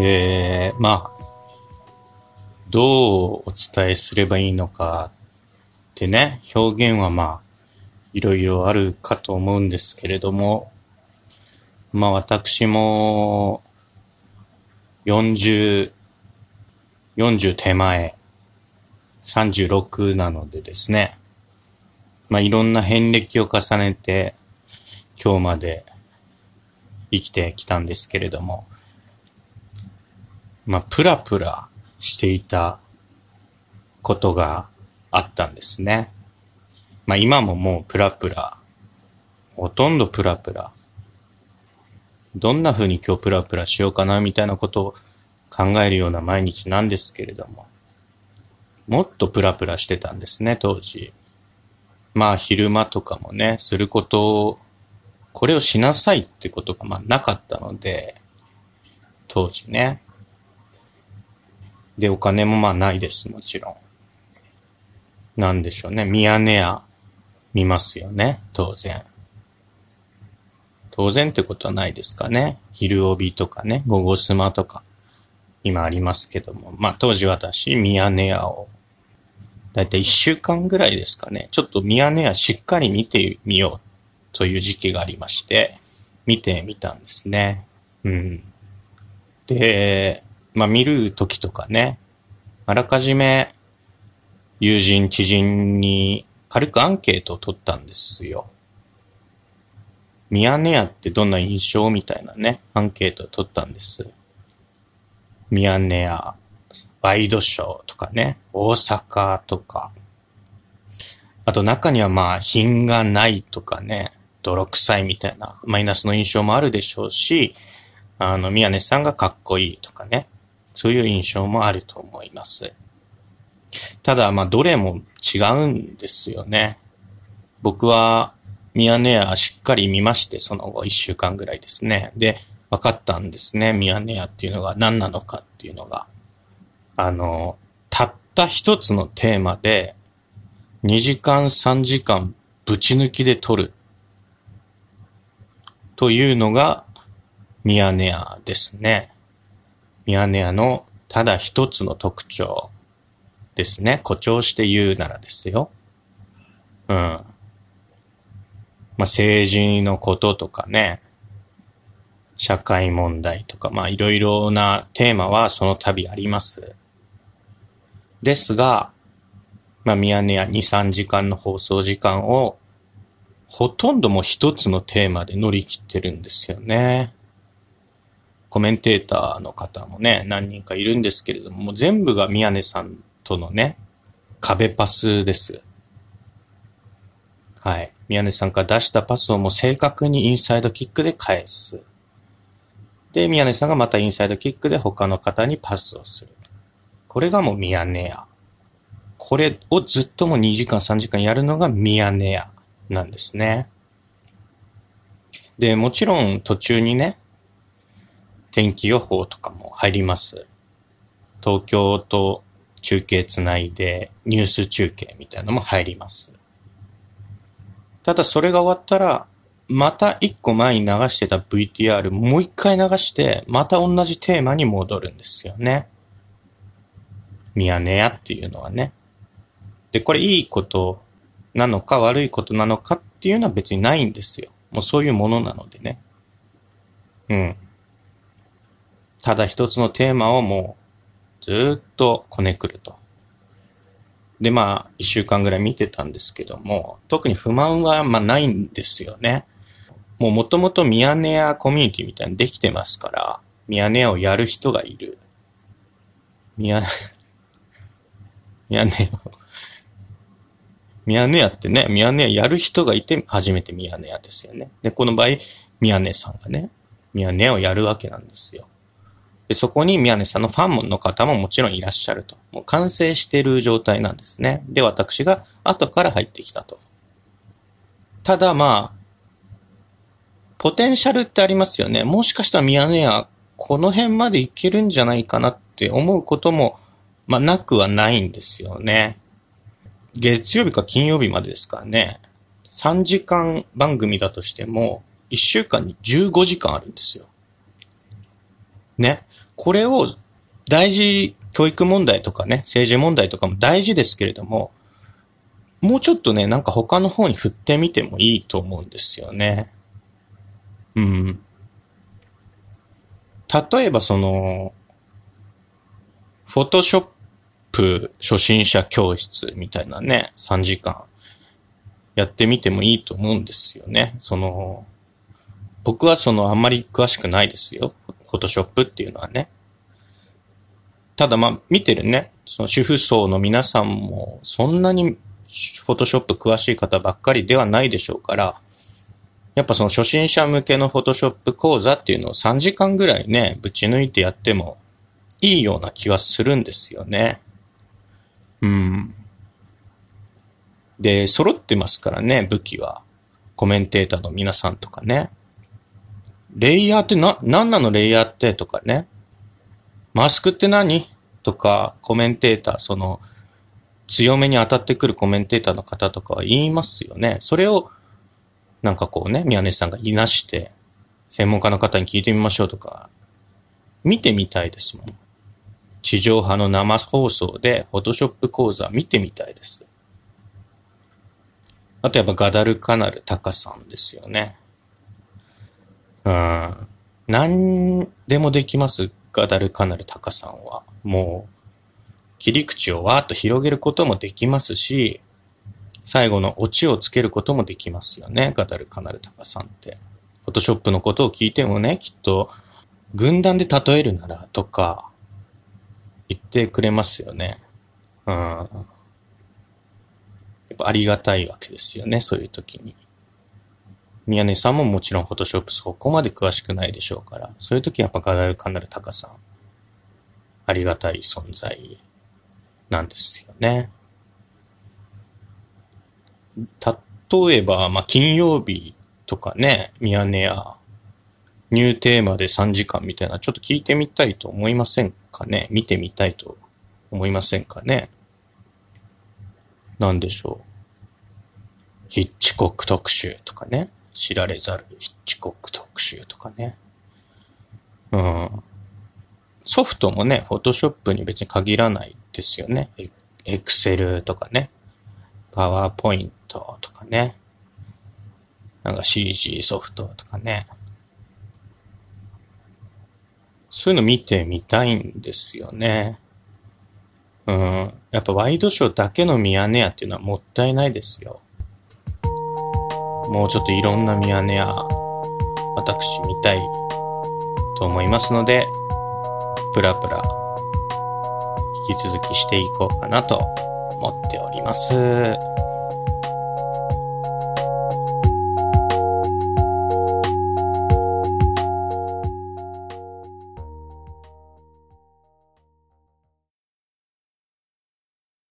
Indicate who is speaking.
Speaker 1: えー、まあ、どうお伝えすればいいのかってね、表現はまあ、いろいろあるかと思うんですけれども、まあ私も、40、40手前、36なのでですね、まあいろんな遍歴を重ねて、今日まで生きてきたんですけれども、まあプラプラしていたことがあったんですね。まあ今ももうプラプラ、ほとんどプラプラ。どんな風に今日プラプラしようかなみたいなことを考えるような毎日なんですけれども、もっとプラプラしてたんですね、当時。まあ昼間とかもね、することを、これをしなさいってことがまあなかったので、当時ね。で、お金もまあないです、もちろん。なんでしょうね。ミヤネ屋見ますよね、当然。当然ってことはないですかね。昼帯とかね、午後スマとか、今ありますけども。まあ当時私、ミヤネ屋を、だいたい一週間ぐらいですかね。ちょっとミヤネ屋しっかり見てみようという時期がありまして、見てみたんですね。うん。で、まあ見るときとかね、あらかじめ友人、知人に軽くアンケートを取ったんですよ。ミヤネ屋ってどんな印象みたいなね、アンケートを取ったんです。ミヤネ屋、ワイドショーとかね、大阪とか。あと中にはまあ、品がないとかね、泥臭いみたいなマイナスの印象もあるでしょうし、あの、宮根さんがかっこいいとかね、そういう印象もあると思います。ただ、まあ、どれも違うんですよね。僕は、ミヤネ屋しっかり見まして、その後一週間ぐらいですね。で、分かったんですね。ミヤネ屋っていうのが何なのかっていうのが。あの、たった一つのテーマで、2時間3時間ぶち抜きで撮る。というのが、ミヤネ屋ですね。ミヤネ屋のただ一つの特徴。ですね。誇張して言うならですよ。うん。まあ、政治のこととかね、社会問題とか、まあ、いろいろなテーマはその度あります。ですが、まあ、ミヤネ屋2、3時間の放送時間を、ほとんども一つのテーマで乗り切ってるんですよね。コメンテーターの方もね、何人かいるんですけれども、もう全部が宮根さんとのね、壁パスです。はい。宮根さんから出したパスをもう正確にインサイドキックで返す。で、宮根さんがまたインサイドキックで他の方にパスをする。これがもうミヤネ屋。これをずっともう2時間3時間やるのがミヤネ屋なんですね。で、もちろん途中にね、天気予報とかも入ります。東京と中継つないで、ニュース中継みたいなのも入ります。ただそれが終わったら、また一個前に流してた VTR もう一回流して、また同じテーマに戻るんですよね。ミヤネ屋っていうのはね。で、これいいことなのか悪いことなのかっていうのは別にないんですよ。もうそういうものなのでね。うん。ただ一つのテーマをもうずっとこねくると。で、まあ、一週間ぐらい見てたんですけども、特に不満は、まあ、ないんですよね。もう元々ミヤネ屋コミュニティみたいにできてますから、ミヤネ屋をやる人がいる。ミヤ、ミヤネ屋、ミヤネ屋ってね、ミヤネ屋やる人がいて初めてミヤネ屋ですよね。で、この場合、ミヤネさんがね、ミヤネ屋をやるわけなんですよ。で、そこに宮根さんのファンの方ももちろんいらっしゃると。もう完成してる状態なんですね。で、私が後から入ってきたと。ただまあ、ポテンシャルってありますよね。もしかしたら宮根はこの辺までいけるんじゃないかなって思うことも、まあなくはないんですよね。月曜日か金曜日までですからね。3時間番組だとしても、1週間に15時間あるんですよ。ね。これを大事、教育問題とかね、政治問題とかも大事ですけれども、もうちょっとね、なんか他の方に振ってみてもいいと思うんですよね。うん。例えばその、フォトショップ初心者教室みたいなね、3時間やってみてもいいと思うんですよね。その、僕はそのあんまり詳しくないですよ。フォトショップっていうのはね。ただまあ見てるね、その主婦層の皆さんもそんなにフォトショップ詳しい方ばっかりではないでしょうから、やっぱその初心者向けのフォトショップ講座っていうのを3時間ぐらいね、ぶち抜いてやってもいいような気はするんですよね。うん。で、揃ってますからね、武器は。コメンテーターの皆さんとかね。レイヤーってな、なんなのレイヤーってとかね。マスクって何？とか、コメンテーター、その、強めに当たってくるコメンテーターの方とかは言いますよね。それを、なんかこうね、宮根さんがいなして、専門家の方に聞いてみましょうとか、見てみたいですもん。地上波の生放送で、フォトショップ講座見てみたいです。あとやっぱガダルカナルタカさんですよね。うん。何でもできます、ガダルカナルタカさんは。もう、切り口をわーっと広げることもできますし、最後のオチをつけることもできますよね、ガダルカナルタカさんって。フォトショップのことを聞いてもね、きっと、軍団で例えるならとか、言ってくれますよね。うん。やっぱありがたいわけですよね、そういう時に。宮根さんももちろんフォトショップそこまで詳しくないでしょうから、そういう時やっぱガダルカナルタカさん、ありがたい存在なんですよね。例えば、まあ、金曜日とかね、宮根や、ニューテーマで3時間みたいな、ちょっと聞いてみたいと思いませんかね？見てみたいと思いませんかね？なんでしょう。ヒッチコック特集とかね。知られざるヒッチコック特集とかね。うん。ソフトもね、フォトショップに別に限らないですよね。エクセルとかね。パワーポイントとかね。なんか CG ソフトとかね。そういうの見てみたいんですよね。うん。やっぱワイドショーだけのミヤネ屋っていうのはもったいないですよ。もうちょっといろんなミヤネ屋、私見たいと思いますので、プラプラ、引き続きしていこうかなと思っております。